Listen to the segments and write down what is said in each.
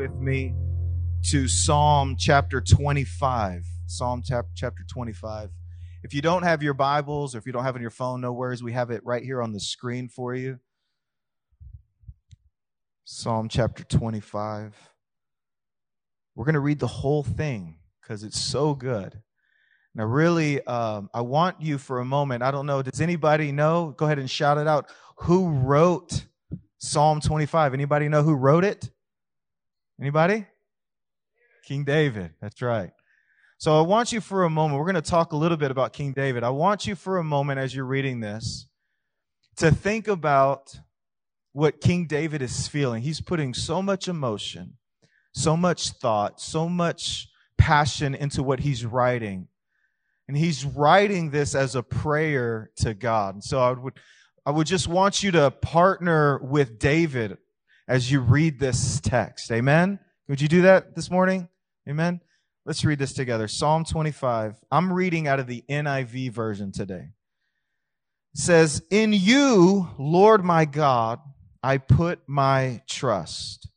with me to Psalm chapter 25. Psalm chapter 25. If you don't have your Bibles or if you don't have it on your phone, no worries. We have it right here on the screen for you. Psalm chapter 25. We're going to read the whole thing because it's so good. Now, really, um, I want you for a moment. I don't know. Does anybody know? Go ahead and shout it out. Who wrote Psalm 25? Anybody know who wrote it? Anybody? King David. That's right. So I want you for a moment. We're going to talk a little bit about King David. I want you for a moment as you're reading this to think about what King David is feeling. He's putting so much emotion, so much thought, so much passion into what he's writing. And he's writing this as a prayer to God. And So I would, I would just want you to partner with David as you read this text. Amen? Would you do that this morning? Amen? Let's read this together. Psalm 25. I'm reading out of the NIV version today. It says, In you, Lord my God, I put my trust.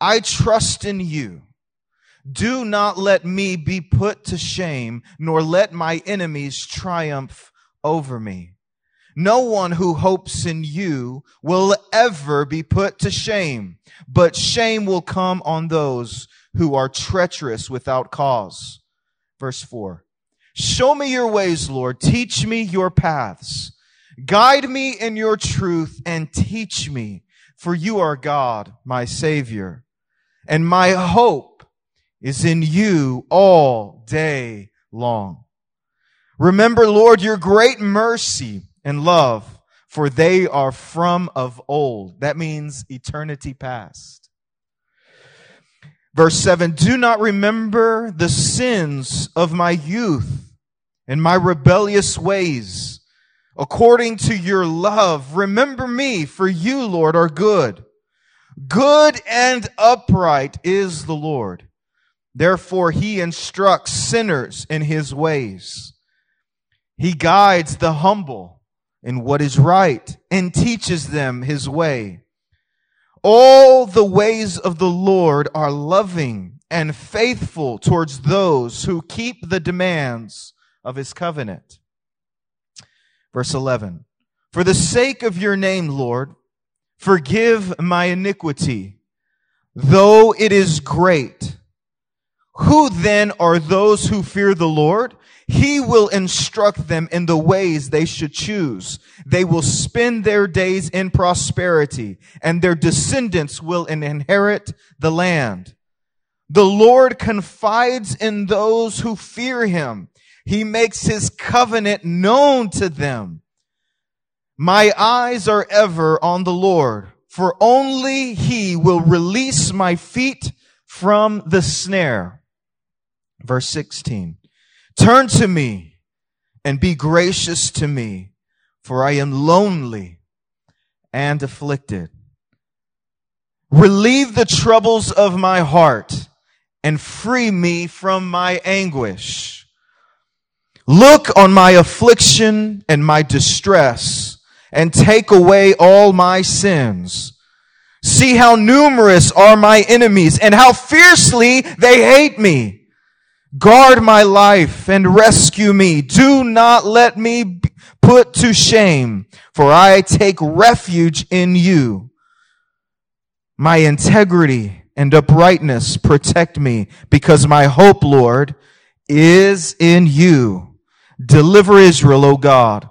I trust in you. Do not let me be put to shame, nor let my enemies triumph over me. No one who hopes in you will ever be put to shame, but shame will come on those who are treacherous without cause. Verse four. Show me your ways, Lord. Teach me your paths. Guide me in your truth and teach me, for you are God, my savior. And my hope is in you all day long. Remember, Lord, your great mercy and love, for they are from of old. That means eternity past. Verse 7 Do not remember the sins of my youth and my rebellious ways. According to your love, remember me, for you, Lord, are good. Good and upright is the Lord. Therefore, he instructs sinners in his ways. He guides the humble in what is right and teaches them his way. All the ways of the Lord are loving and faithful towards those who keep the demands of his covenant. Verse 11. For the sake of your name, Lord, forgive my iniquity, though it is great. Who then are those who fear the Lord? He will instruct them in the ways they should choose. They will spend their days in prosperity and their descendants will inherit the land. The Lord confides in those who fear him. He makes his covenant known to them. My eyes are ever on the Lord, for only he will release my feet from the snare. Verse 16. Turn to me and be gracious to me, for I am lonely and afflicted. Relieve the troubles of my heart and free me from my anguish. Look on my affliction and my distress and take away all my sins. See how numerous are my enemies and how fiercely they hate me. Guard my life and rescue me. Do not let me put to shame, for I take refuge in you. My integrity and uprightness protect me because my hope, Lord, is in you. Deliver Israel, O God,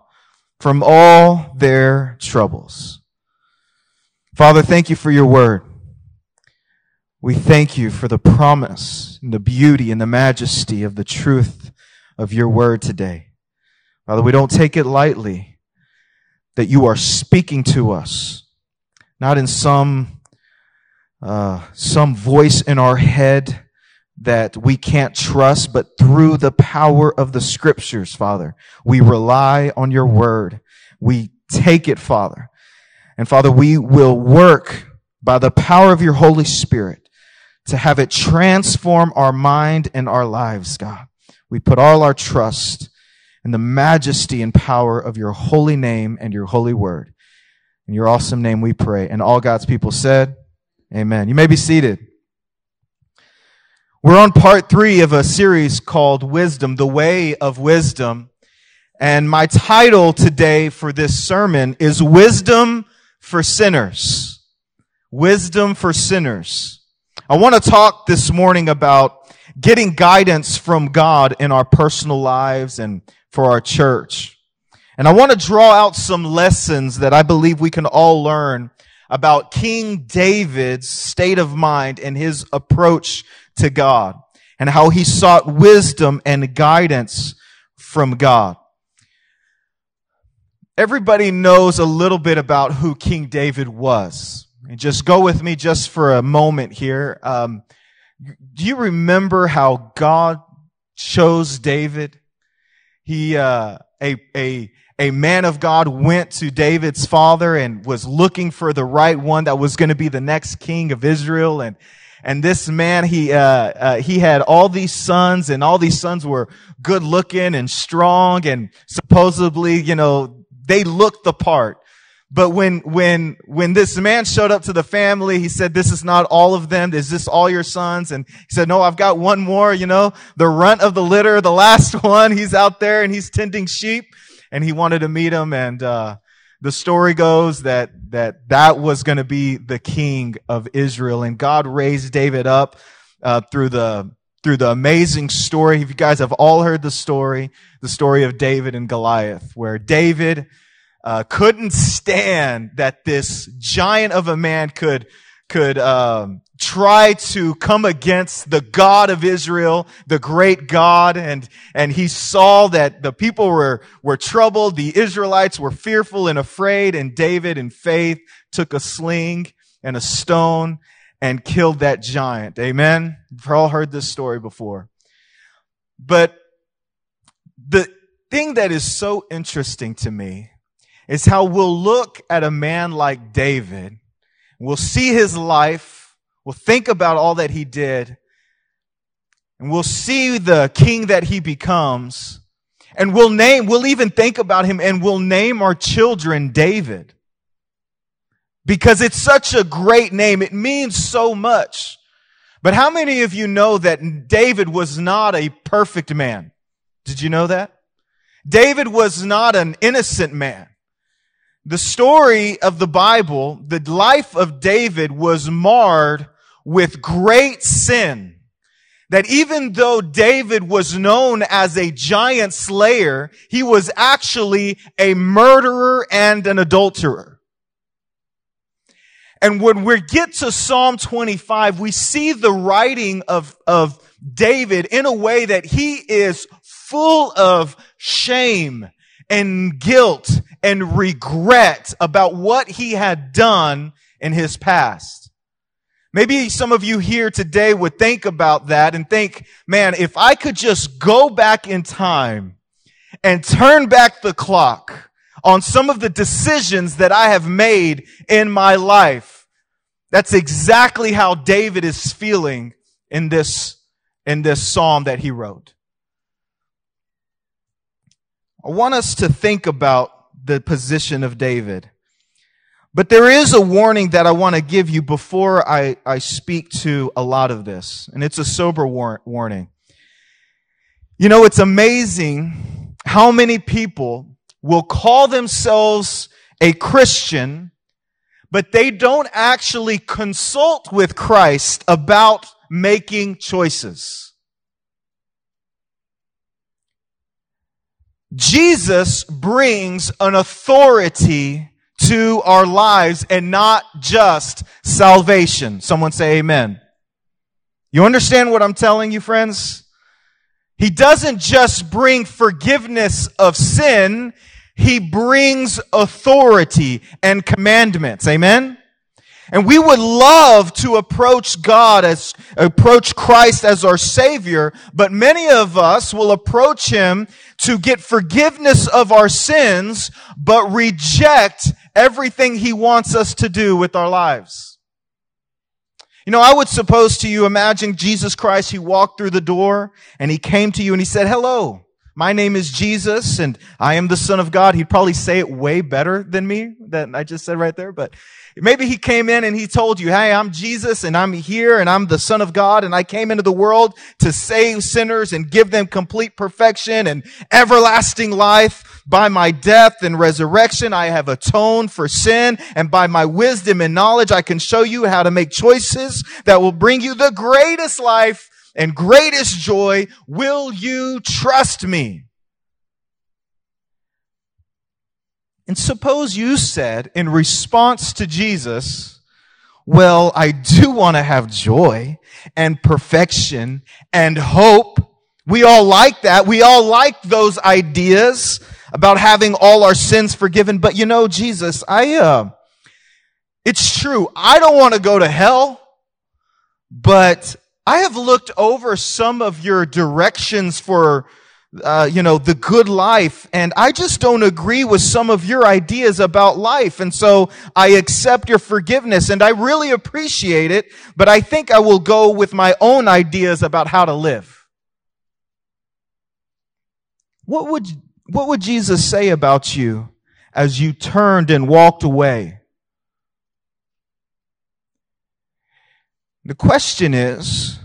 from all their troubles. Father, thank you for your word. We thank you for the promise and the beauty and the majesty of the truth of your word today. Father, we don't take it lightly that you are speaking to us, not in some, uh, some voice in our head that we can't trust, but through the power of the scriptures, Father. We rely on your word. We take it, Father. And Father, we will work by the power of your Holy Spirit to have it transform our mind and our lives, God. We put all our trust in the majesty and power of your holy name and your holy word. In your awesome name we pray. And all God's people said, Amen. You may be seated. We're on part three of a series called Wisdom, the Way of Wisdom. And my title today for this sermon is Wisdom for Sinners. Wisdom for Sinners. I want to talk this morning about getting guidance from God in our personal lives and for our church. And I want to draw out some lessons that I believe we can all learn about King David's state of mind and his approach to God and how he sought wisdom and guidance from God. Everybody knows a little bit about who King David was. And just go with me just for a moment here. Um, do you remember how God chose David? He, uh, a, a, a man of God went to David's father and was looking for the right one that was going to be the next king of Israel. And, and this man, he, uh, uh, he had all these sons and all these sons were good looking and strong and supposedly, you know, they looked the part. But when, when, when this man showed up to the family, he said, this is not all of them. Is this all your sons? And he said, no, I've got one more, you know, the runt of the litter, the last one. He's out there and he's tending sheep and he wanted to meet him. And, uh, the story goes that that that was going to be the king of Israel, and God raised David up uh, through the through the amazing story. If you guys have all heard the story, the story of David and Goliath, where David uh, couldn't stand that this giant of a man could could um, try to come against the God of Israel, the great God, and and he saw that the people were were troubled, the Israelites were fearful and afraid, and David, in faith, took a sling and a stone and killed that giant. Amen. We've all heard this story before, but the thing that is so interesting to me is how we'll look at a man like David We'll see his life. We'll think about all that he did. And we'll see the king that he becomes. And we'll name, we'll even think about him and we'll name our children David. Because it's such a great name. It means so much. But how many of you know that David was not a perfect man? Did you know that? David was not an innocent man. The story of the Bible, the life of David was marred with great sin. That even though David was known as a giant slayer, he was actually a murderer and an adulterer. And when we get to Psalm 25, we see the writing of, of David in a way that he is full of shame and guilt and regret about what he had done in his past. Maybe some of you here today would think about that and think, man, if I could just go back in time and turn back the clock on some of the decisions that I have made in my life, that's exactly how David is feeling in this, in this psalm that he wrote. I want us to think about the position of David. But there is a warning that I want to give you before I, I speak to a lot of this. And it's a sober war- warning. You know, it's amazing how many people will call themselves a Christian, but they don't actually consult with Christ about making choices. Jesus brings an authority to our lives and not just salvation. Someone say amen. You understand what I'm telling you, friends? He doesn't just bring forgiveness of sin, he brings authority and commandments. Amen? And we would love to approach God as, approach Christ as our Savior, but many of us will approach Him to get forgiveness of our sins, but reject everything He wants us to do with our lives. You know, I would suppose to you, imagine Jesus Christ, He walked through the door and He came to you and He said, hello, my name is Jesus and I am the son of God, he'd probably say it way better than me than I just said right there. But maybe he came in and he told you, Hey, I'm Jesus and I'm here and I'm the son of God and I came into the world to save sinners and give them complete perfection and everlasting life. By my death and resurrection, I have atoned for sin and by my wisdom and knowledge, I can show you how to make choices that will bring you the greatest life and greatest joy. Will you trust me? And suppose you said in response to Jesus, well, I do want to have joy and perfection and hope. We all like that. We all like those ideas about having all our sins forgiven. But you know, Jesus, I, uh, it's true. I don't want to go to hell, but I have looked over some of your directions for, uh, you know, the good life, and I just don't agree with some of your ideas about life. And so I accept your forgiveness, and I really appreciate it, but I think I will go with my own ideas about how to live. What would, what would Jesus say about you as you turned and walked away? The question is,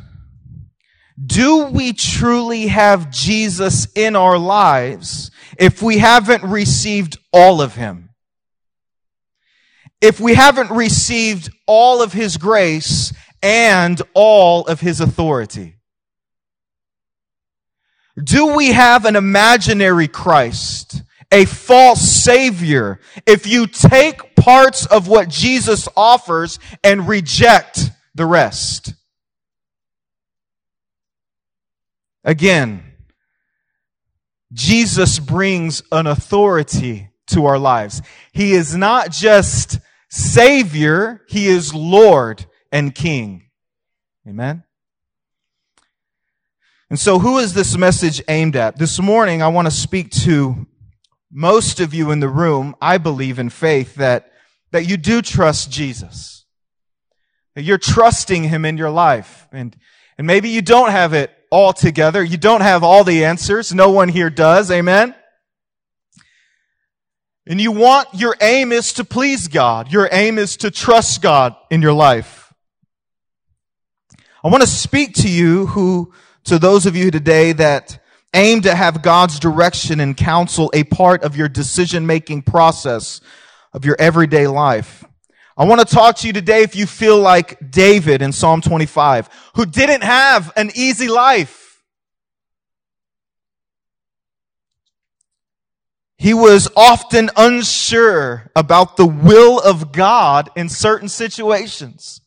do we truly have Jesus in our lives if we haven't received all of Him? If we haven't received all of His grace and all of His authority? Do we have an imaginary Christ? A false savior if you take parts of what Jesus offers and reject the rest. Again, Jesus brings an authority to our lives. He is not just Savior, He is Lord and King. Amen? And so, who is this message aimed at? This morning, I want to speak to most of you in the room. I believe in faith that, that you do trust Jesus. You're trusting Him in your life. And, and maybe you don't have it all together. You don't have all the answers. No one here does. Amen. And you want, your aim is to please God. Your aim is to trust God in your life. I want to speak to you who, to those of you today that aim to have God's direction and counsel a part of your decision making process of your everyday life. I want to talk to you today if you feel like David in Psalm 25, who didn't have an easy life. He was often unsure about the will of God in certain situations.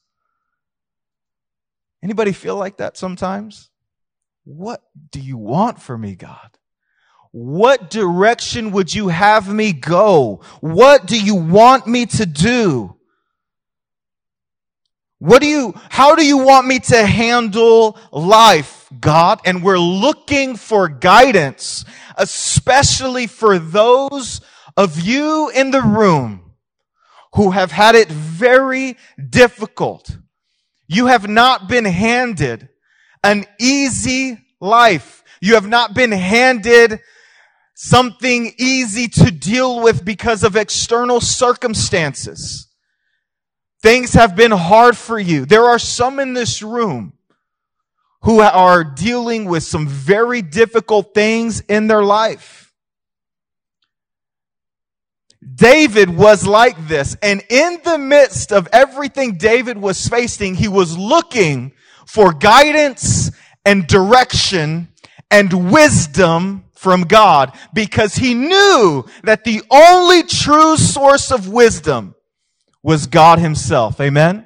Anybody feel like that sometimes? What do you want for me, God? What direction would you have me go? What do you want me to do? What do you, how do you want me to handle life, God? And we're looking for guidance, especially for those of you in the room who have had it very difficult. You have not been handed an easy life. You have not been handed something easy to deal with because of external circumstances. Things have been hard for you. There are some in this room who are dealing with some very difficult things in their life. David was like this. And in the midst of everything David was facing, he was looking for guidance and direction and wisdom from God because he knew that the only true source of wisdom was God himself. Amen?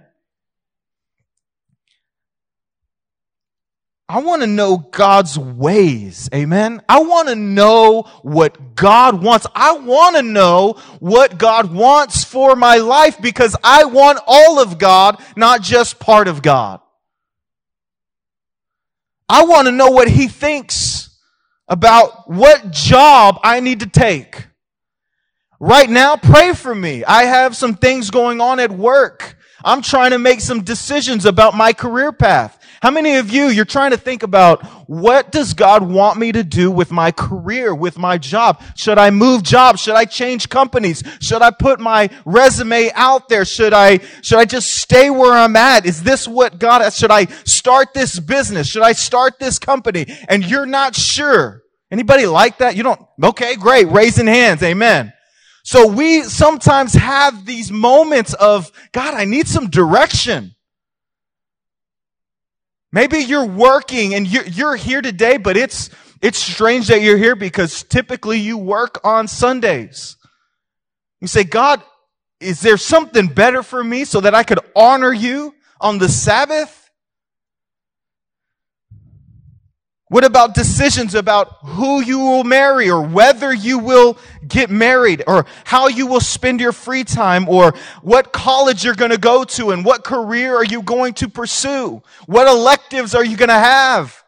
I want to know God's ways. Amen. I want to know what God wants. I want to know what God wants for my life because I want all of God, not just part of God. I want to know what He thinks about what job I need to take. Right now, pray for me. I have some things going on at work. I'm trying to make some decisions about my career path. How many of you, you're trying to think about what does God want me to do with my career, with my job? Should I move jobs? Should I change companies? Should I put my resume out there? Should I, should I just stay where I'm at? Is this what God? Should I start this business? Should I start this company? And you're not sure. Anybody like that? You don't, okay, great. Raising hands. Amen. So we sometimes have these moments of, God, I need some direction. Maybe you're working and you're, here today, but it's, it's strange that you're here because typically you work on Sundays. You say, God, is there something better for me so that I could honor you on the Sabbath? What about decisions about who you will marry or whether you will get married or how you will spend your free time or what college you're going to go to and what career are you going to pursue? What electives are you going to have?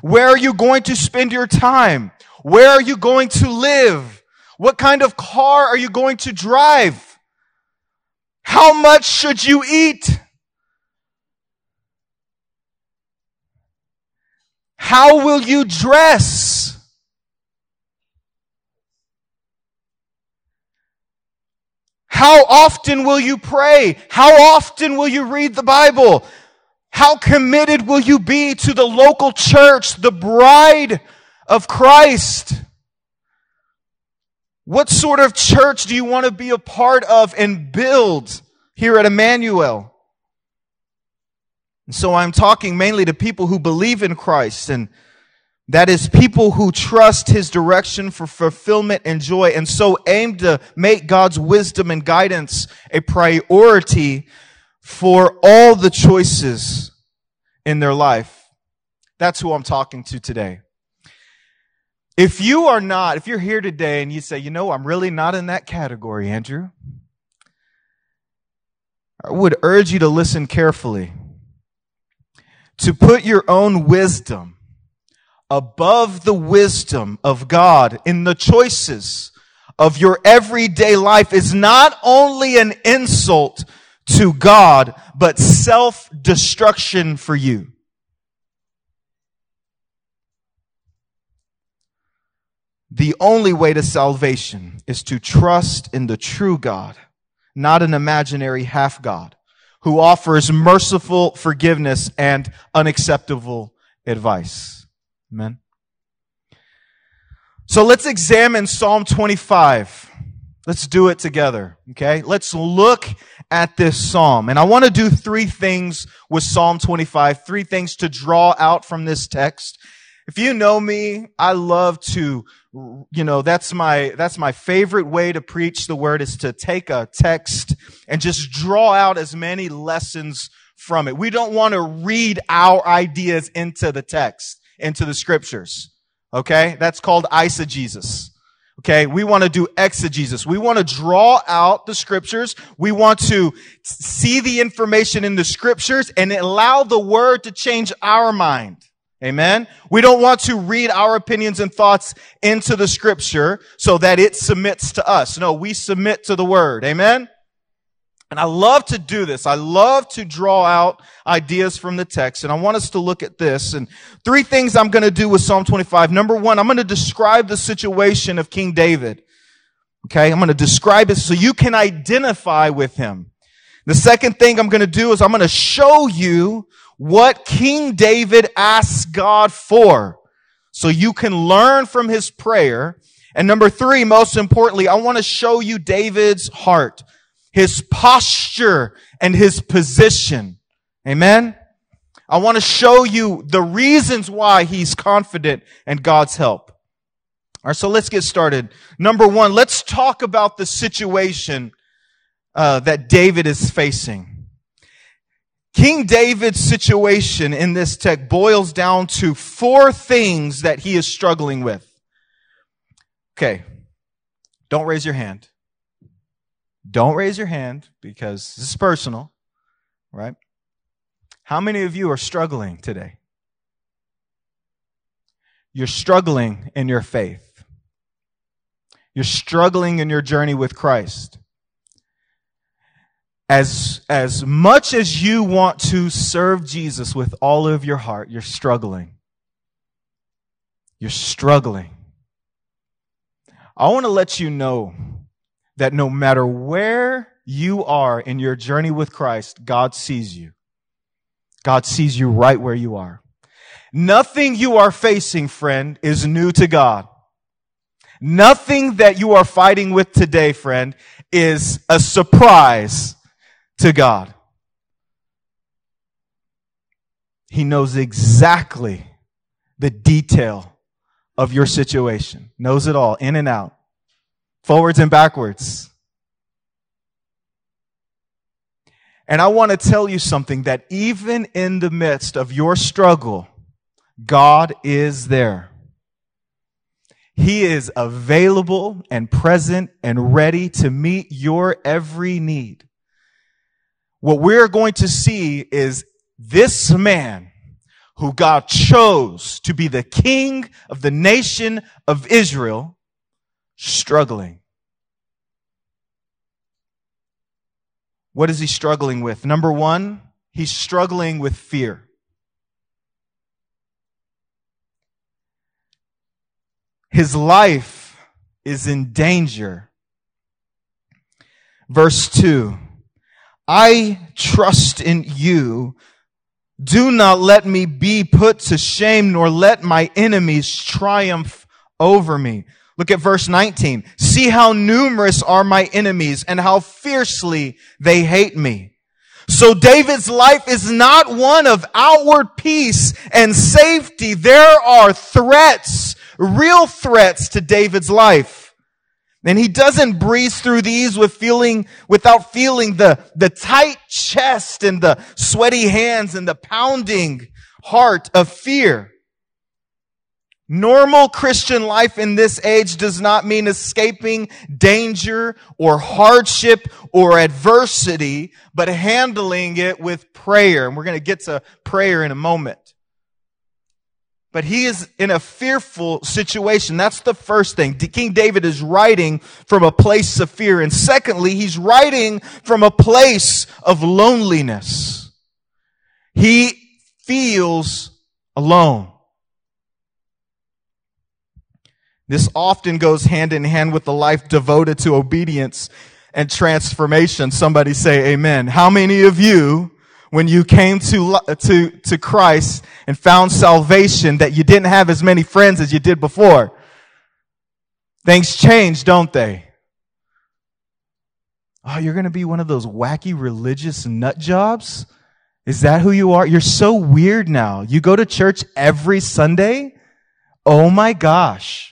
Where are you going to spend your time? Where are you going to live? What kind of car are you going to drive? How much should you eat? How will you dress? How often will you pray? How often will you read the Bible? How committed will you be to the local church, the bride of Christ? What sort of church do you want to be a part of and build here at Emmanuel? And so I'm talking mainly to people who believe in Christ and that is people who trust his direction for fulfillment and joy and so aim to make God's wisdom and guidance a priority for all the choices in their life. That's who I'm talking to today. If you are not, if you're here today and you say, you know, I'm really not in that category, Andrew, I would urge you to listen carefully to put your own wisdom above the wisdom of God in the choices of your everyday life is not only an insult to God, but self-destruction for you. The only way to salvation is to trust in the true God, not an imaginary half God who offers merciful forgiveness and unacceptable advice. Amen. So let's examine Psalm 25. Let's do it together. Okay. Let's look at this Psalm. And I want to do three things with Psalm 25, three things to draw out from this text. If you know me, I love to, you know, that's my, that's my favorite way to preach the word is to take a text and just draw out as many lessons from it. We don't want to read our ideas into the text, into the scriptures. Okay. That's called eisegesis. Okay. We want to do exegesis. We want to draw out the scriptures. We want to see the information in the scriptures and allow the word to change our mind. Amen. We don't want to read our opinions and thoughts into the scripture so that it submits to us. No, we submit to the word. Amen. And I love to do this. I love to draw out ideas from the text. And I want us to look at this. And three things I'm going to do with Psalm 25. Number one, I'm going to describe the situation of King David. Okay. I'm going to describe it so you can identify with him. The second thing I'm going to do is I'm going to show you what King David asks God for. So you can learn from his prayer. And number three, most importantly, I want to show you David's heart, his posture and his position. Amen. I want to show you the reasons why he's confident in God's help. All right, so let's get started. Number one, let's talk about the situation uh, that David is facing. King David's situation in this text boils down to four things that he is struggling with. Okay. Don't raise your hand. Don't raise your hand because this is personal, right? How many of you are struggling today? You're struggling in your faith. You're struggling in your journey with Christ. As, as much as you want to serve Jesus with all of your heart, you're struggling. You're struggling. I want to let you know that no matter where you are in your journey with Christ, God sees you. God sees you right where you are. Nothing you are facing, friend, is new to God. Nothing that you are fighting with today, friend, is a surprise to God. He knows exactly the detail of your situation, knows it all, in and out, forwards and backwards. And I want to tell you something that even in the midst of your struggle, God is there. He is available and present and ready to meet your every need. What we're going to see is this man who God chose to be the king of the nation of Israel struggling. What is he struggling with? Number one, he's struggling with fear. His life is in danger. Verse 2 I trust in you. Do not let me be put to shame, nor let my enemies triumph over me. Look at verse 19. See how numerous are my enemies and how fiercely they hate me. So David's life is not one of outward peace and safety. There are threats real threats to David's life. And he doesn't breeze through these with feeling, without feeling the, the tight chest and the sweaty hands and the pounding heart of fear. Normal Christian life in this age does not mean escaping danger or hardship or adversity, but handling it with prayer. And we're going to get to prayer in a moment. But he is in a fearful situation. That's the first thing. King David is writing from a place of fear. And secondly, he's writing from a place of loneliness. He feels alone. This often goes hand in hand with the life devoted to obedience and transformation. Somebody say amen. How many of you when you came to, to, to Christ and found salvation that you didn't have as many friends as you did before. Things change, don't they? Oh, you're going to be one of those wacky religious nut jobs? Is that who you are? You're so weird now. You go to church every Sunday? Oh my gosh.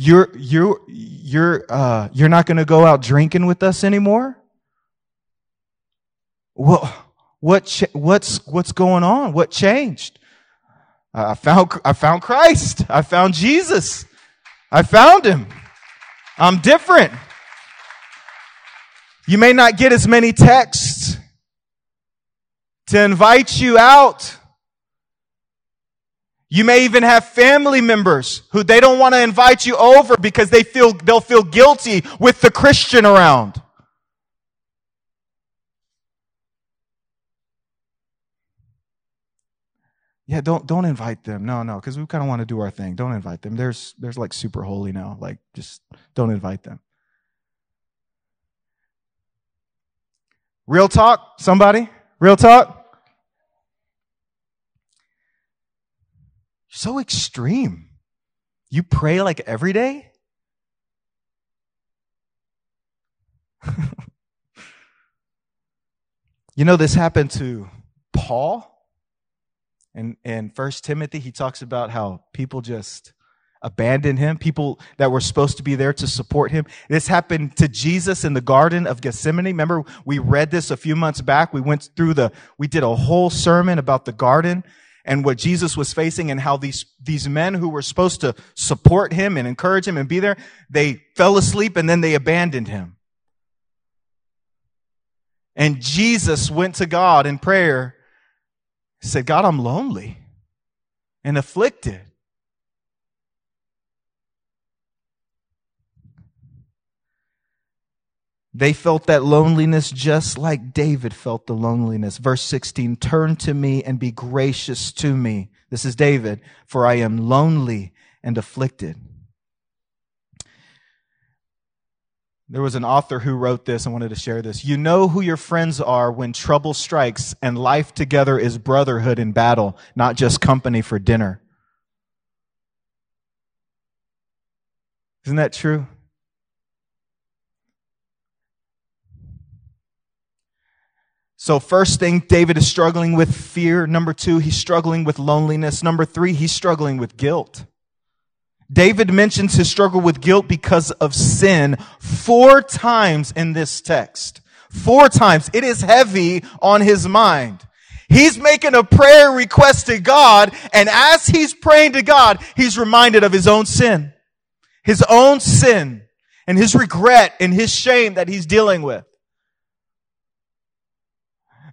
You're, you're, you're, uh, you're not going to go out drinking with us anymore? Well, what, ch- what's, what's going on? What changed? I found, I found Christ. I found Jesus. I found him. I'm different. You may not get as many texts to invite you out you may even have family members who they don't want to invite you over because they feel, they'll feel guilty with the Christian around. Yeah, don't don't invite them. No, no, because we kind of want to do our thing. Don't invite them. There's there's like super holy now. Like just don't invite them. Real talk, somebody? Real talk? So extreme. You pray like every day? you know, this happened to Paul. And in First Timothy, he talks about how people just abandoned him, people that were supposed to be there to support him. This happened to Jesus in the Garden of Gethsemane. Remember, we read this a few months back. We went through the, we did a whole sermon about the garden and what Jesus was facing and how these, these men who were supposed to support him and encourage him and be there, they fell asleep and then they abandoned him. And Jesus went to God in prayer, said, God, I'm lonely and afflicted. They felt that loneliness just like David felt the loneliness. Verse 16, turn to me and be gracious to me. This is David, for I am lonely and afflicted. There was an author who wrote this. I wanted to share this. You know who your friends are when trouble strikes and life together is brotherhood in battle, not just company for dinner. Isn't that true? So, first thing, David is struggling with fear. Number two, he's struggling with loneliness. Number three, he's struggling with guilt. David mentions his struggle with guilt because of sin four times in this text. Four times. It is heavy on his mind. He's making a prayer request to God, and as he's praying to God, he's reminded of his own sin. His own sin and his regret and his shame that he's dealing with.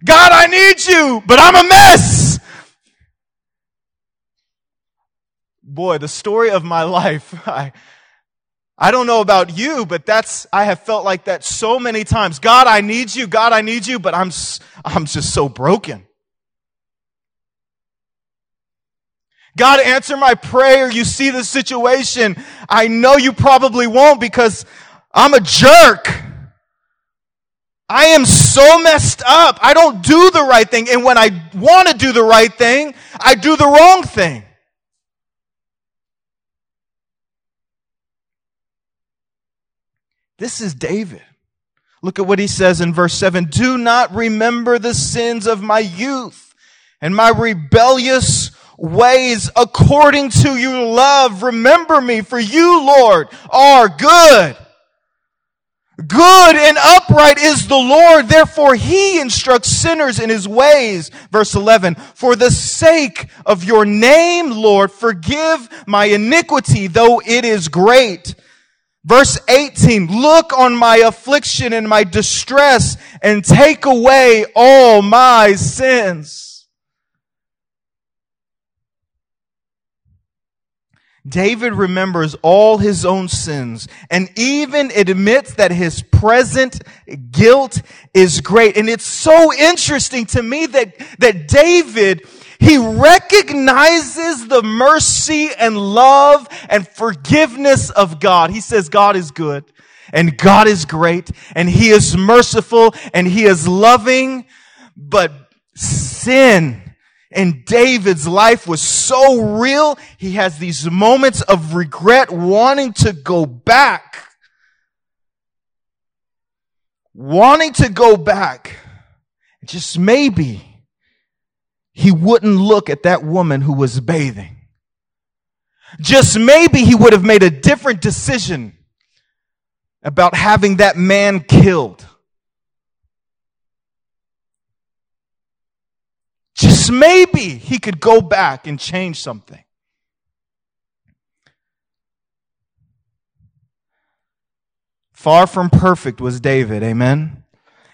God, I need you, but I'm a mess. Boy, the story of my life, I, I don't know about you, but that's, I have felt like that so many times. God, I need you. God, I need you, but I'm, I'm just so broken. God, answer my prayer. You see the situation. I know you probably won't because I'm a jerk. I am so messed up. I don't do the right thing. And when I want to do the right thing, I do the wrong thing. This is David. Look at what he says in verse 7 Do not remember the sins of my youth and my rebellious ways according to your love. Remember me, for you, Lord, are good Good and upright is the Lord. Therefore he instructs sinners in his ways. Verse 11. For the sake of your name, Lord, forgive my iniquity, though it is great. Verse 18. Look on my affliction and my distress and take away all my sins. David remembers all his own sins and even admits that his present guilt is great. And it's so interesting to me that, that David, he recognizes the mercy and love and forgiveness of God. He says God is good and God is great and he is merciful and he is loving, but sin and David's life was so real, he has these moments of regret, wanting to go back. Wanting to go back. Just maybe he wouldn't look at that woman who was bathing. Just maybe he would have made a different decision about having that man killed. Just maybe he could go back and change something. Far from perfect was David, amen?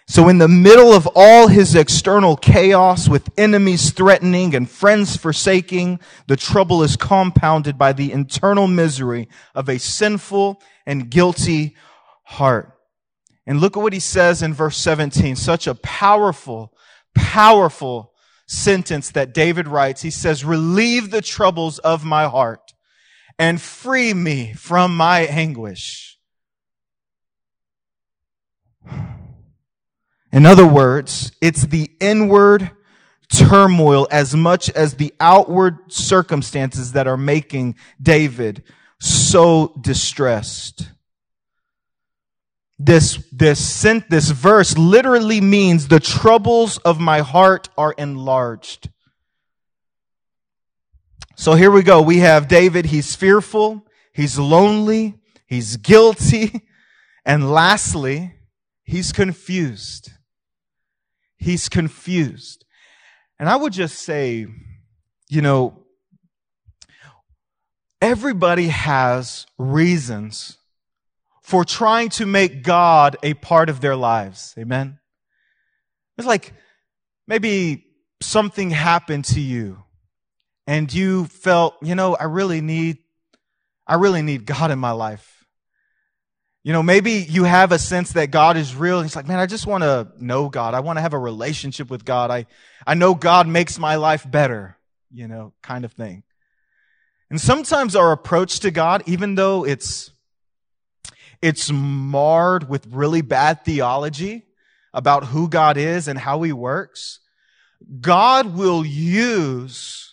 So in the middle of all his external chaos with enemies threatening and friends forsaking, the trouble is compounded by the internal misery of a sinful and guilty heart. And look at what he says in verse 17. Such a powerful, powerful sentence that David writes. He says, relieve the troubles of my heart and free me from my anguish. In other words, it's the inward turmoil as much as the outward circumstances that are making David so distressed. This, this, sent, this verse literally means the troubles of my heart are enlarged. So here we go. We have David. He's fearful. He's lonely. He's guilty. And lastly, he's confused. He's confused. And I would just say, you know, everybody has reasons for trying to make God a part of their lives. Amen. It's like maybe something happened to you and you felt, you know, I really need, I really need God in my life. You know, maybe you have a sense that God is real. And he's like, man, I just want to know God. I want to have a relationship with God. I, I know God makes my life better, you know, kind of thing. And sometimes our approach to God, even though it's, it's marred with really bad theology about who God is and how he works, God will use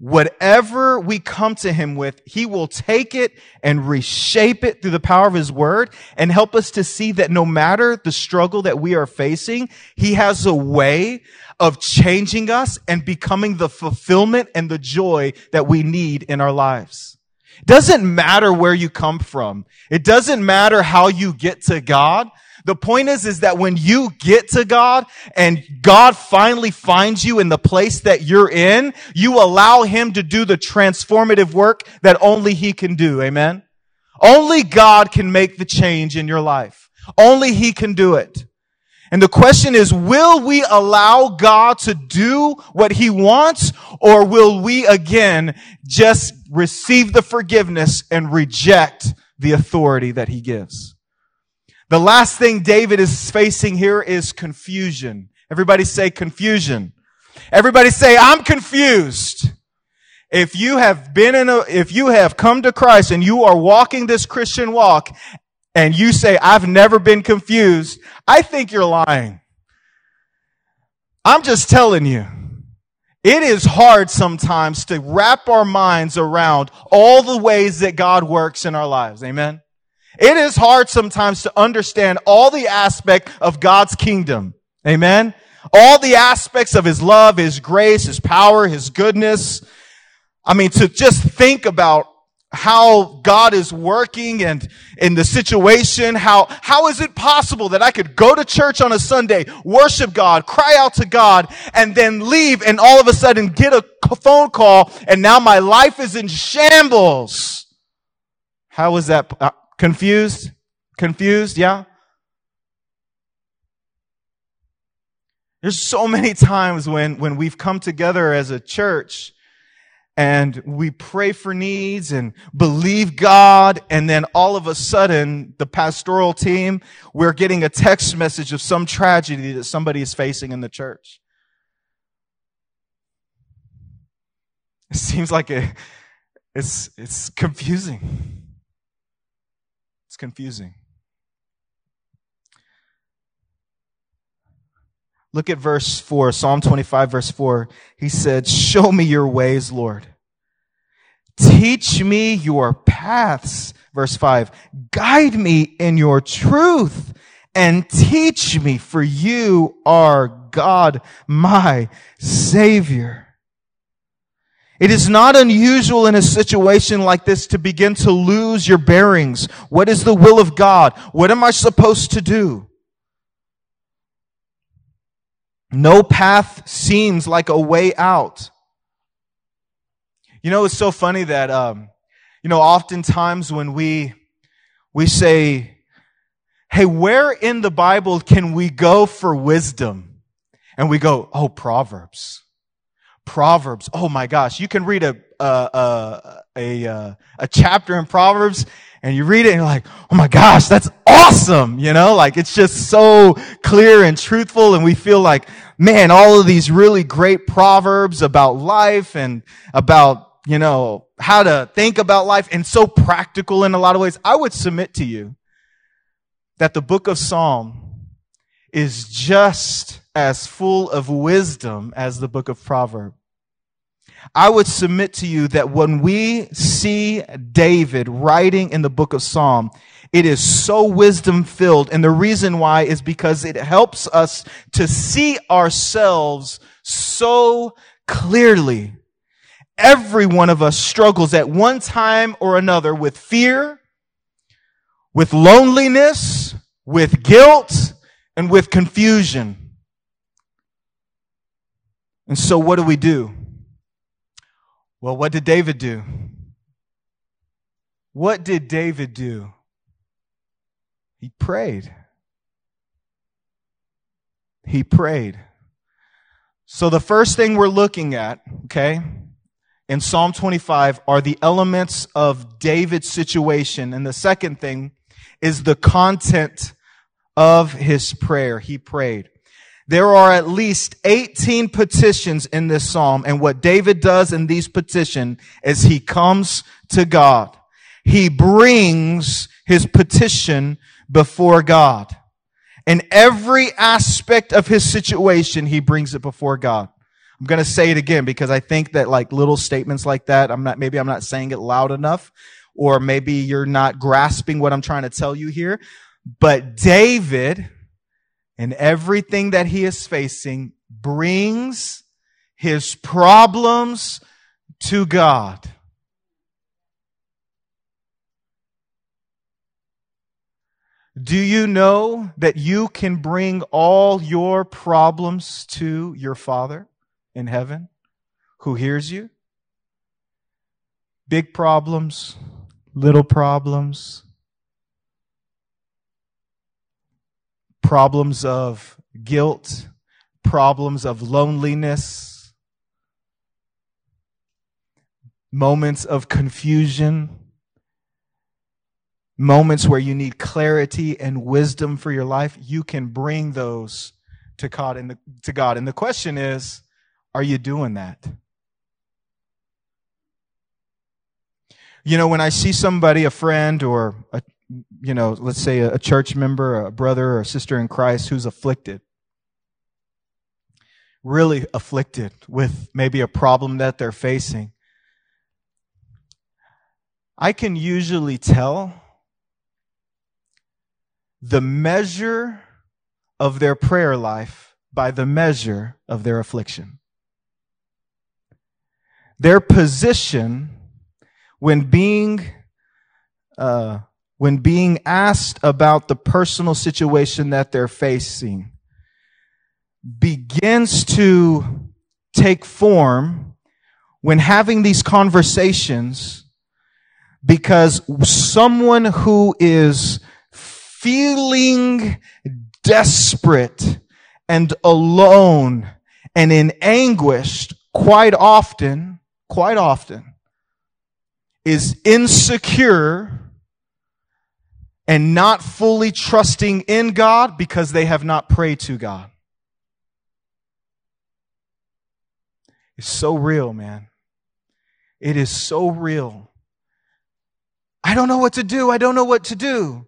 whatever we come to him with, he will take it and reshape it through the power of his word and help us to see that no matter the struggle that we are facing, he has a way of changing us and becoming the fulfillment and the joy that we need in our lives. It doesn't matter where you come from. It doesn't matter how you get to God. The point is, is that when you get to God and God finally finds you in the place that you're in, you allow Him to do the transformative work that only He can do. Amen. Only God can make the change in your life. Only He can do it. And the question is, will we allow God to do what He wants or will we again just receive the forgiveness and reject the authority that He gives? The last thing David is facing here is confusion. Everybody say confusion. Everybody say, I'm confused. If you have been in a, if you have come to Christ and you are walking this Christian walk and you say, I've never been confused, I think you're lying. I'm just telling you. It is hard sometimes to wrap our minds around all the ways that God works in our lives. Amen. It is hard sometimes to understand all the aspect of God's kingdom. Amen. All the aspects of His love, His grace, His power, His goodness. I mean, to just think about how God is working and in the situation, how, how is it possible that I could go to church on a Sunday, worship God, cry out to God, and then leave and all of a sudden get a phone call and now my life is in shambles? How is that? Uh, Confused? Confused? Yeah? There's so many times when, when we've come together as a church and we pray for needs and believe God. And then all of a sudden, the pastoral team, we're getting a text message of some tragedy that somebody is facing in the church. It seems like it, it's, it's confusing It's confusing. Look at verse 4, Psalm 25, verse 4. He said, Show me your ways, Lord. Teach me your paths. Verse 5. Guide me in your truth and teach me, for you are God, my Savior. It is not unusual in a situation like this to begin to lose your bearings. What is the will of God? What am I supposed to do? No path seems like a way out. You know, it's so funny that, um, you know, oftentimes when we, we say, Hey, where in the Bible can we go for wisdom? And we go, Oh, Proverbs. Proverbs. Oh my gosh, you can read a a a, a, a chapter in Proverbs and you read it and you're like, oh my gosh, that's awesome. You know, like it's just so clear and truthful. And we feel like, man, all of these really great Proverbs about life and about, you know, how to think about life and so practical in a lot of ways. I would submit to you that the book of Psalm is just as full of wisdom as the book of Proverbs. I would submit to you that when we see David writing in the book of Psalm, it is so wisdom filled. And the reason why is because it helps us to see ourselves so clearly. Every one of us struggles at one time or another with fear, with loneliness, with guilt, and with confusion. And so what do we do? Well, what did David do? What did David do? He prayed. He prayed. So the first thing we're looking at, okay, in Psalm 25 are the elements of David's situation. And the second thing is the content of his prayer. He prayed. There are at least 18 petitions in this psalm. And what David does in these petitions is he comes to God. He brings his petition before God. In every aspect of his situation, he brings it before God. I'm going to say it again because I think that like little statements like that, I'm not, maybe I'm not saying it loud enough, or maybe you're not grasping what I'm trying to tell you here. But David, and everything that he is facing, brings his problems to God. Do you know that you can bring all your problems to your Father in heaven who hears you? Big problems, little problems, problems of guilt, problems of loneliness, moments of confusion, moments where you need clarity and wisdom for your life, you can bring those to God. And the, to God. And the question is, are you doing that? You know, when I see somebody, a friend or a, you know, let's say a, a church member, a brother or a sister in Christ who's afflicted, really afflicted with maybe a problem that they're facing, I can usually tell the measure of their prayer life by the measure of their affliction. Their position when being uh, when being asked about the personal situation that they're facing begins to take form when having these conversations because someone who is feeling desperate and alone and in anguish quite often, quite often is insecure and not fully trusting in God because they have not prayed to God. It's so real, man. It is so real. I don't know what to do. I don't know what to do.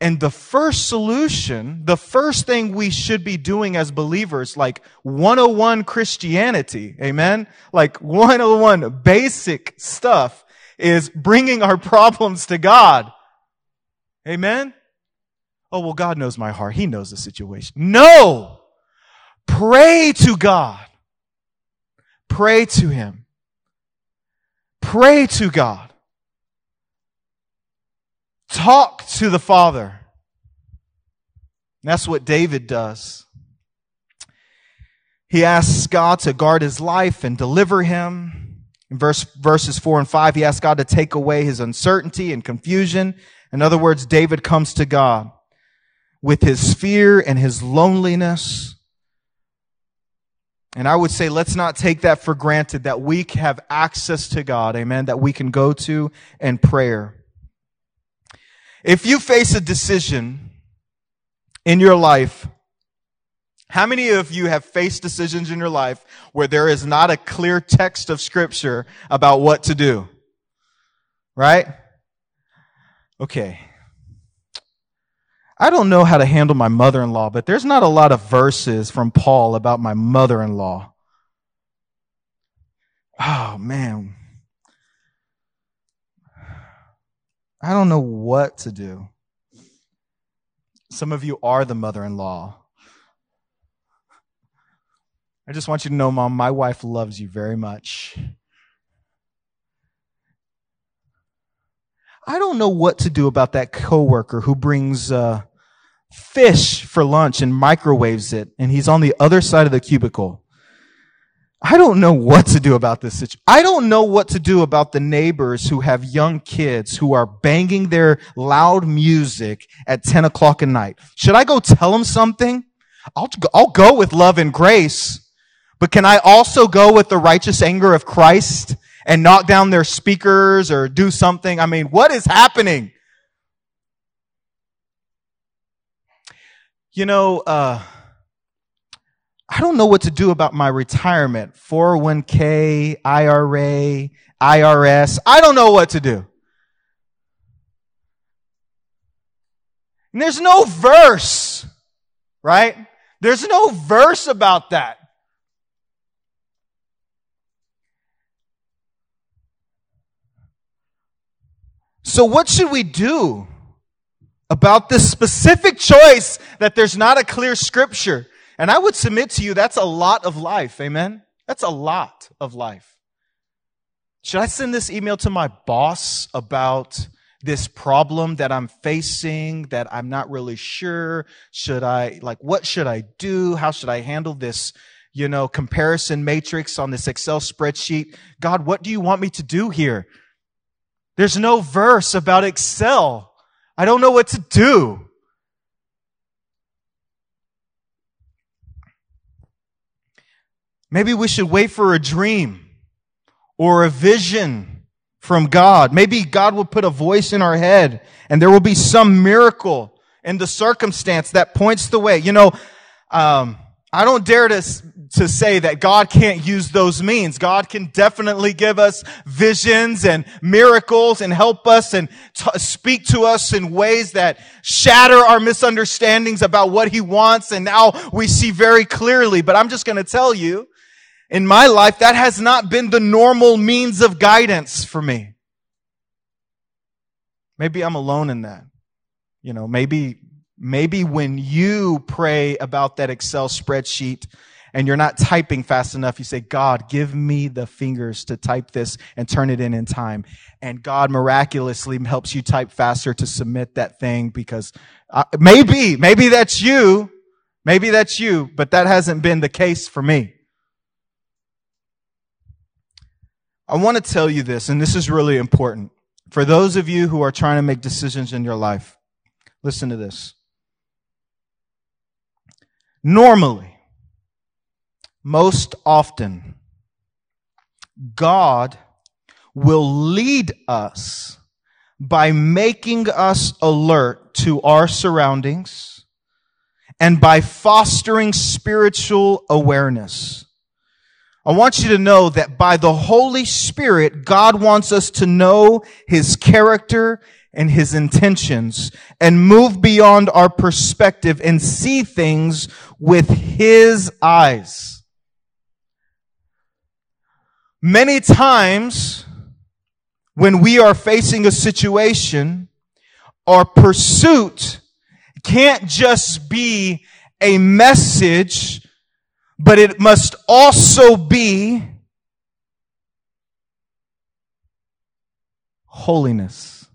And the first solution, the first thing we should be doing as believers, like 101 Christianity, amen? Like 101 basic stuff is bringing our problems to God. Amen? Oh, well, God knows my heart. He knows the situation. No! Pray to God. Pray to Him. Pray to God. Talk to the Father. That's what David does. He asks God to guard his life and deliver him. In verse, verses 4 and 5, he asks God to take away his uncertainty and confusion. In other words, David comes to God with his fear and his loneliness. And I would say, let's not take that for granted that we have access to God, amen, that we can go to and prayer. If you face a decision in your life, how many of you have faced decisions in your life where there is not a clear text of scripture about what to do? Right? Okay. I don't know how to handle my mother-in-law, but there's not a lot of verses from Paul about my mother-in-law. Oh man. I don't know what to do. Some of you are the mother in law. I just want you to know, Mom, my wife loves you very much. I don't know what to do about that coworker who brings uh, fish for lunch and microwaves it, and he's on the other side of the cubicle. I don't know what to do about this situation. I don't know what to do about the neighbors who have young kids who are banging their loud music at 10 o'clock at night. Should I go tell them something? I'll, I'll go with love and grace, but can I also go with the righteous anger of Christ and knock down their speakers or do something. I mean, what is happening? You know, uh, I don't know what to do about my retirement 401k, IRA, IRS. I don't know what to do. And there's no verse, right? There's no verse about that. So, what should we do about this specific choice that there's not a clear scripture? And I would submit to you that's a lot of life. Amen? That's a lot of life. Should I send this email to my boss about this problem that I'm facing that I'm not really sure? Should I, like, what should I do? How should I handle this, you know, comparison matrix on this Excel spreadsheet? God, what do you want me to do here? There's no verse about Excel. I don't know what to do. Maybe we should wait for a dream or a vision from God. Maybe God will put a voice in our head and there will be some miracle in the circumstance that points the way. You know, um, I don't dare to, to say that God can't use those means. God can definitely give us visions and miracles and help us and t- speak to us in ways that shatter our misunderstandings about what he wants. And now we see very clearly. But I'm just going to tell you in my life, that has not been the normal means of guidance for me. Maybe I'm alone in that. You know, maybe, maybe when you pray about that Excel spreadsheet and you're not typing fast enough, you say, God, give me the fingers to type this and turn it in in time. And God miraculously helps you type faster to submit that thing because uh, maybe, maybe that's you. Maybe that's you, but that hasn't been the case for me. I want to tell you this, and this is really important. For those of you who are trying to make decisions in your life, listen to this. Normally, most often, God will lead us by making us alert to our surroundings and by fostering spiritual awareness. I want you to know that by the Holy Spirit, God wants us to know His character and His intentions and move beyond our perspective and see things with His eyes. Many times when we are facing a situation, our pursuit can't just be a message but it must also be holiness.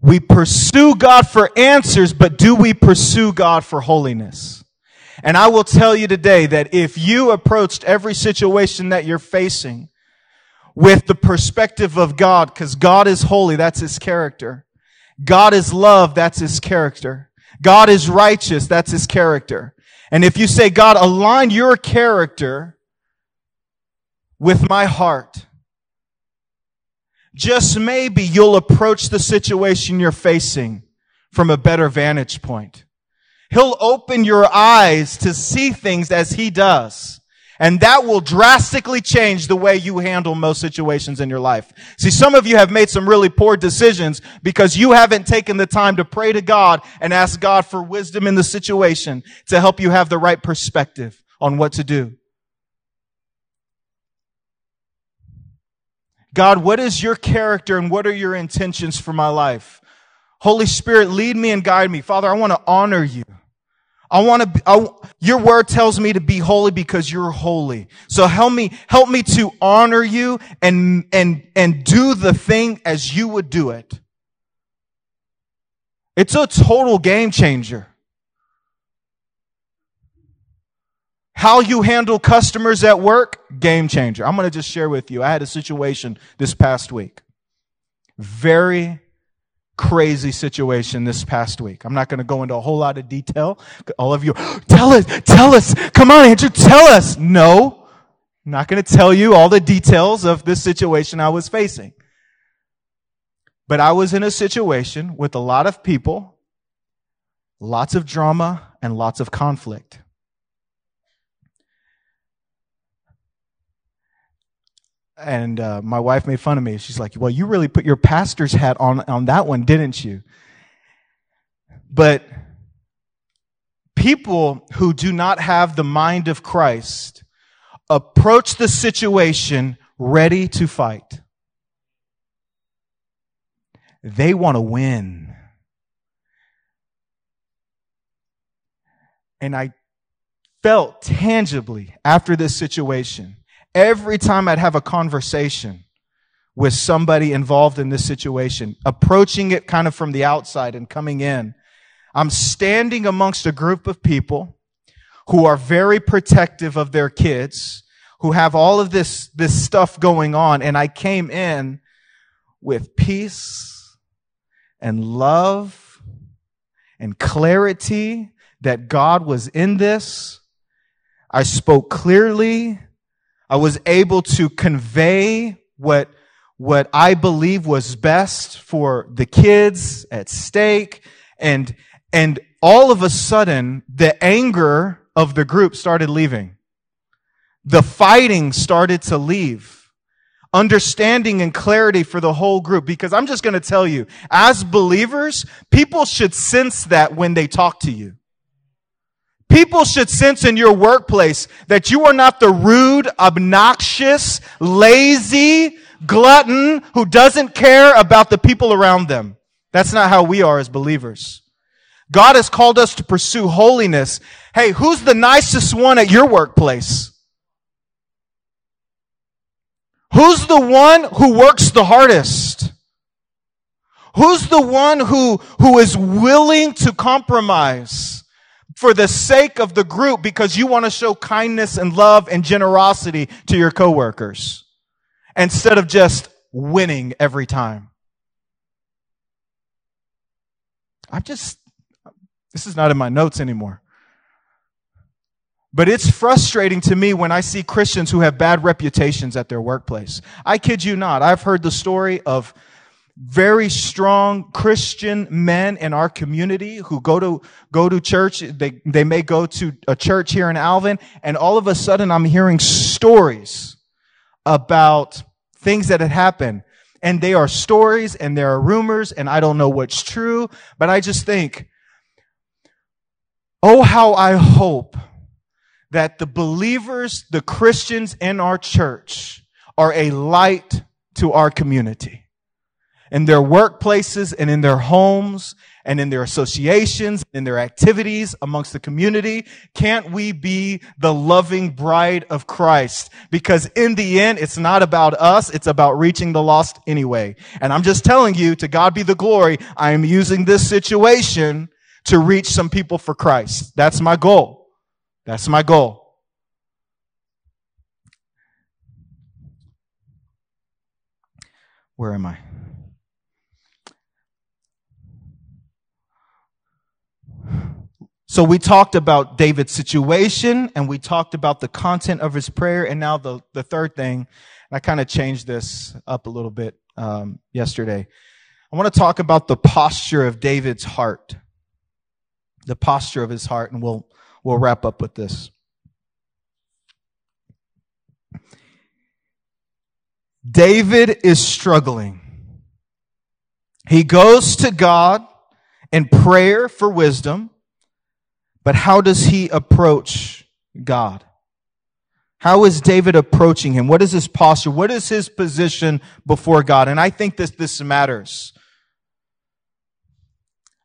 We pursue God for answers, but do we pursue God for holiness? And I will tell you today that if you approached every situation that you're facing with the perspective of God, because God is holy, that's his character. God is love, that's his character. God is righteous. That's his character. And if you say, God, align your character with my heart, just maybe you'll approach the situation you're facing from a better vantage point. He'll open your eyes to see things as he does. And that will drastically change the way you handle most situations in your life. See, some of you have made some really poor decisions because you haven't taken the time to pray to God and ask God for wisdom in the situation to help you have the right perspective on what to do. God, what is your character and what are your intentions for my life? Holy Spirit, lead me and guide me. Father, I want to honor you. I want to, I, your word tells me to be holy because you're holy. So help me, help me to honor you and, and, and do the thing as you would do it. It's a total game changer. How you handle customers at work, game changer. I'm going to just share with you. I had a situation this past week. Very crazy situation this past week. I'm not going to go into a whole lot of detail. All of you, tell us, tell us, come on, Andrew, tell us. No, I'm not going to tell you all the details of this situation I was facing. But I was in a situation with a lot of people lots of drama and lots of conflict. And uh, my wife made fun of me. She's like, Well, you really put your pastor's hat on, on that one, didn't you? But people who do not have the mind of Christ approach the situation ready to fight. They want to win. And I felt tangibly after this situation, every time I'd have a conversation with somebody involved in this situation, approaching it kind of from the outside and coming in, I'm standing amongst a group of people who are very protective of their kids, who have all of this, this stuff going on. And I came in with peace and love and clarity that God was in this. I spoke clearly. I was able to convey what, what I believe was best for the kids at stake. And, and all of a sudden, the anger of the group started leaving. The fighting started to leave. Understanding and clarity for the whole group. Because I'm just going to tell you, as believers, people should sense that when they talk to you. People should sense in your workplace that you are not the rude, obnoxious, lazy glutton who doesn't care about the people around them. That's not how we are as believers. God has called us to pursue holiness. Hey, who's the nicest one at your workplace? Who's the one who works the hardest? Who's the one who, who is willing to compromise? For the sake of the group because you want to show kindness and love and generosity to your coworkers instead of just winning every time. I'm just, this is not in my notes anymore. But it's frustrating to me when I see Christians who have bad reputations at their workplace. I kid you not. I've heard the story of very strong Christian men in our community who go to, go to church. They, they may go to a church here in Alvin and all of a sudden I'm hearing stories about things that had happened. And they are stories and there are rumors and I don't know what's true, but I just think, oh, how I hope that the believers, the Christians in our church are a light to our community in their workplaces and in their homes and in their associations, in their activities amongst the community? Can't we be the loving bride of Christ? Because in the end, it's not about us. It's about reaching the lost anyway. And I'm just telling you, to God be the glory. I am using this situation to reach some people for Christ. That's my goal. That's my goal. Where am I? So we talked about David's situation and we talked about the content of his prayer. And now the, the third thing, and I kind of changed this up a little bit um, yesterday. I want to talk about the posture of David's heart, the posture of his heart, and we'll we'll wrap up with this. David is struggling. He goes to God in prayer for wisdom. But how does he approach God? How is David approaching him? What is his posture? What is his position before God? And I think that this matters.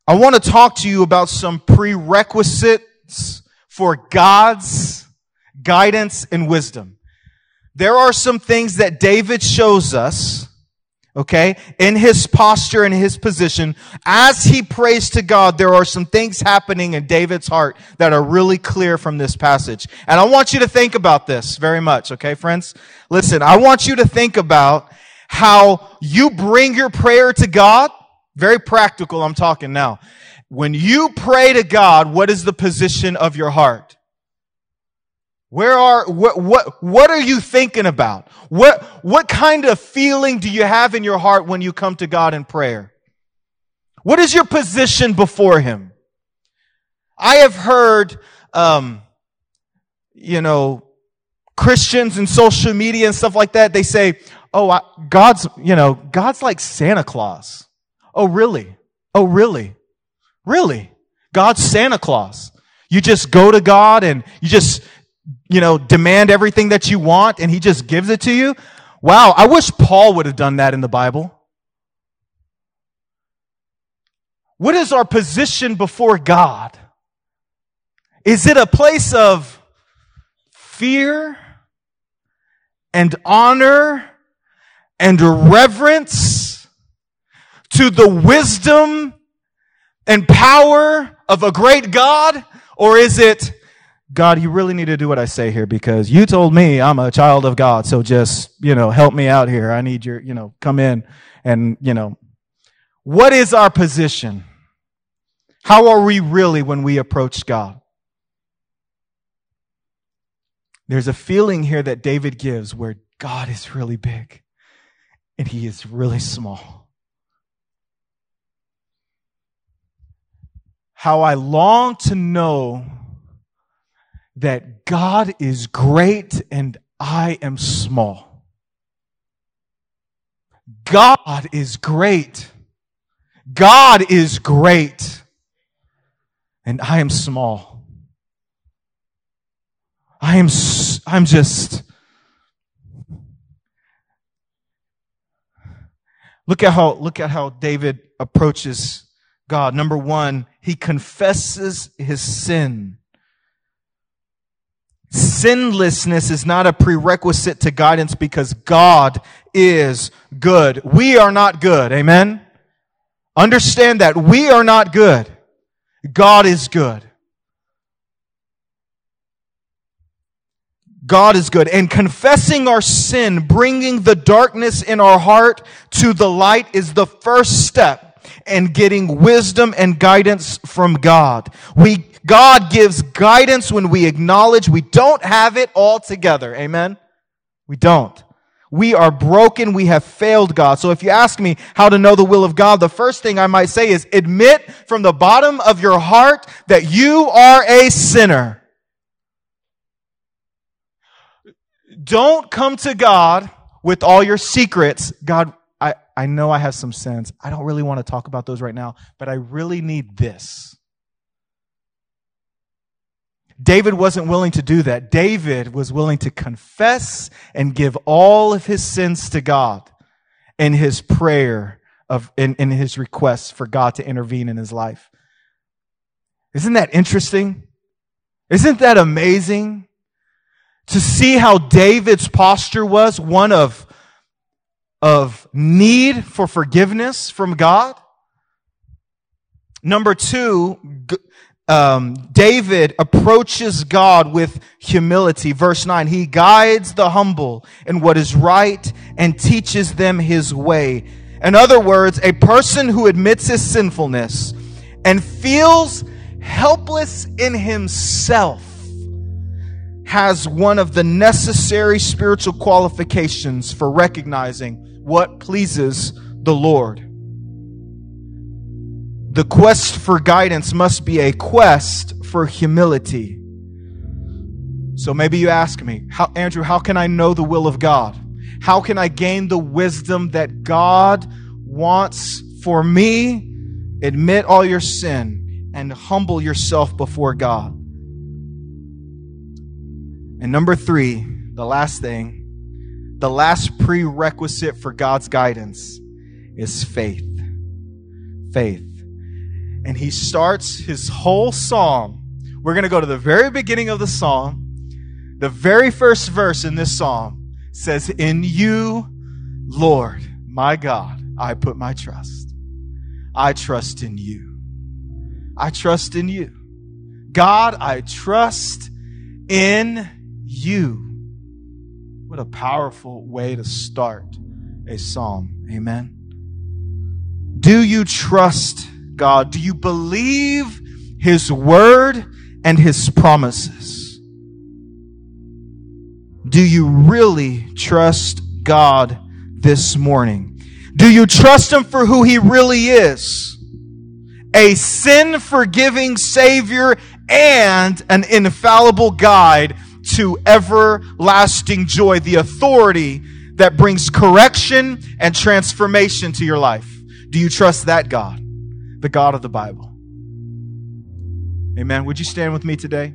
I want to talk to you about some prerequisites for God's guidance and wisdom. There are some things that David shows us okay, in his posture and his position, as he prays to God, there are some things happening in David's heart that are really clear from this passage. And I want you to think about this very much, okay, friends? Listen, I want you to think about how you bring your prayer to God. Very practical, I'm talking now. When you pray to God, what is the position of your heart? Where are, what, what, what are you thinking about? What, what kind of feeling do you have in your heart when you come to God in prayer? What is your position before Him? I have heard, um, you know, Christians and social media and stuff like that, they say, oh, I, God's, you know, God's like Santa Claus. Oh, really? Oh, really? Really? God's Santa Claus. You just go to God and you just, you know, demand everything that you want and he just gives it to you. Wow. I wish Paul would have done that in the Bible. What is our position before God? Is it a place of fear and honor and reverence to the wisdom and power of a great God? Or is it, God, you really need to do what I say here because you told me I'm a child of God. So just, you know, help me out here. I need your, you know, come in and, you know, what is our position? How are we really when we approach God? There's a feeling here that David gives where God is really big and he is really small. How I long to know that God is great and I am small. God is great. God is great. And I am small. I am, I'm just, look at how, look at how David approaches God. Number one, he confesses his sin. Sinlessness is not a prerequisite to guidance because God is good. We are not good. Amen. Understand that we are not good. God is good. God is good. And confessing our sin, bringing the darkness in our heart to the light is the first step in getting wisdom and guidance from God. We, God gives guidance when we acknowledge we don't have it all together. Amen? We don't. We are broken. We have failed God. So if you ask me how to know the will of God, the first thing I might say is admit from the bottom of your heart that you are a sinner. Don't come to God with all your secrets. God, I, I know I have some sins. I don't really want to talk about those right now, but I really need this. David wasn't willing to do that. David was willing to confess and give all of his sins to God in his prayer of, in, in his request for God to intervene in his life. Isn't that interesting? Isn't that amazing? To see how David's posture was one of, of need for forgiveness from God. Number two, um, David approaches God with humility. Verse 9, he guides the humble in what is right and teaches them his way. In other words, a person who admits his sinfulness and feels helpless in himself has one of the necessary spiritual qualifications for recognizing what pleases the Lord. The quest for guidance must be a quest for humility. So maybe you ask me, how, Andrew, how can I know the will of God? How can I gain the wisdom that God wants for me? Admit all your sin and humble yourself before God. And number three, the last thing, the last prerequisite for God's guidance is faith. Faith and he starts his whole psalm. We're going to go to the very beginning of the psalm. The very first verse in this psalm says, In you, Lord, my God, I put my trust. I trust in you. I trust in you. God, I trust in you. What a powerful way to start a psalm. Amen. Do you trust God? Do you believe His word and His promises? Do you really trust God this morning? Do you trust Him for who He really is? A sin forgiving Savior and an infallible guide to everlasting joy, the authority that brings correction and transformation to your life. Do you trust that God? the God of the Bible. Amen. Would you stand with me today?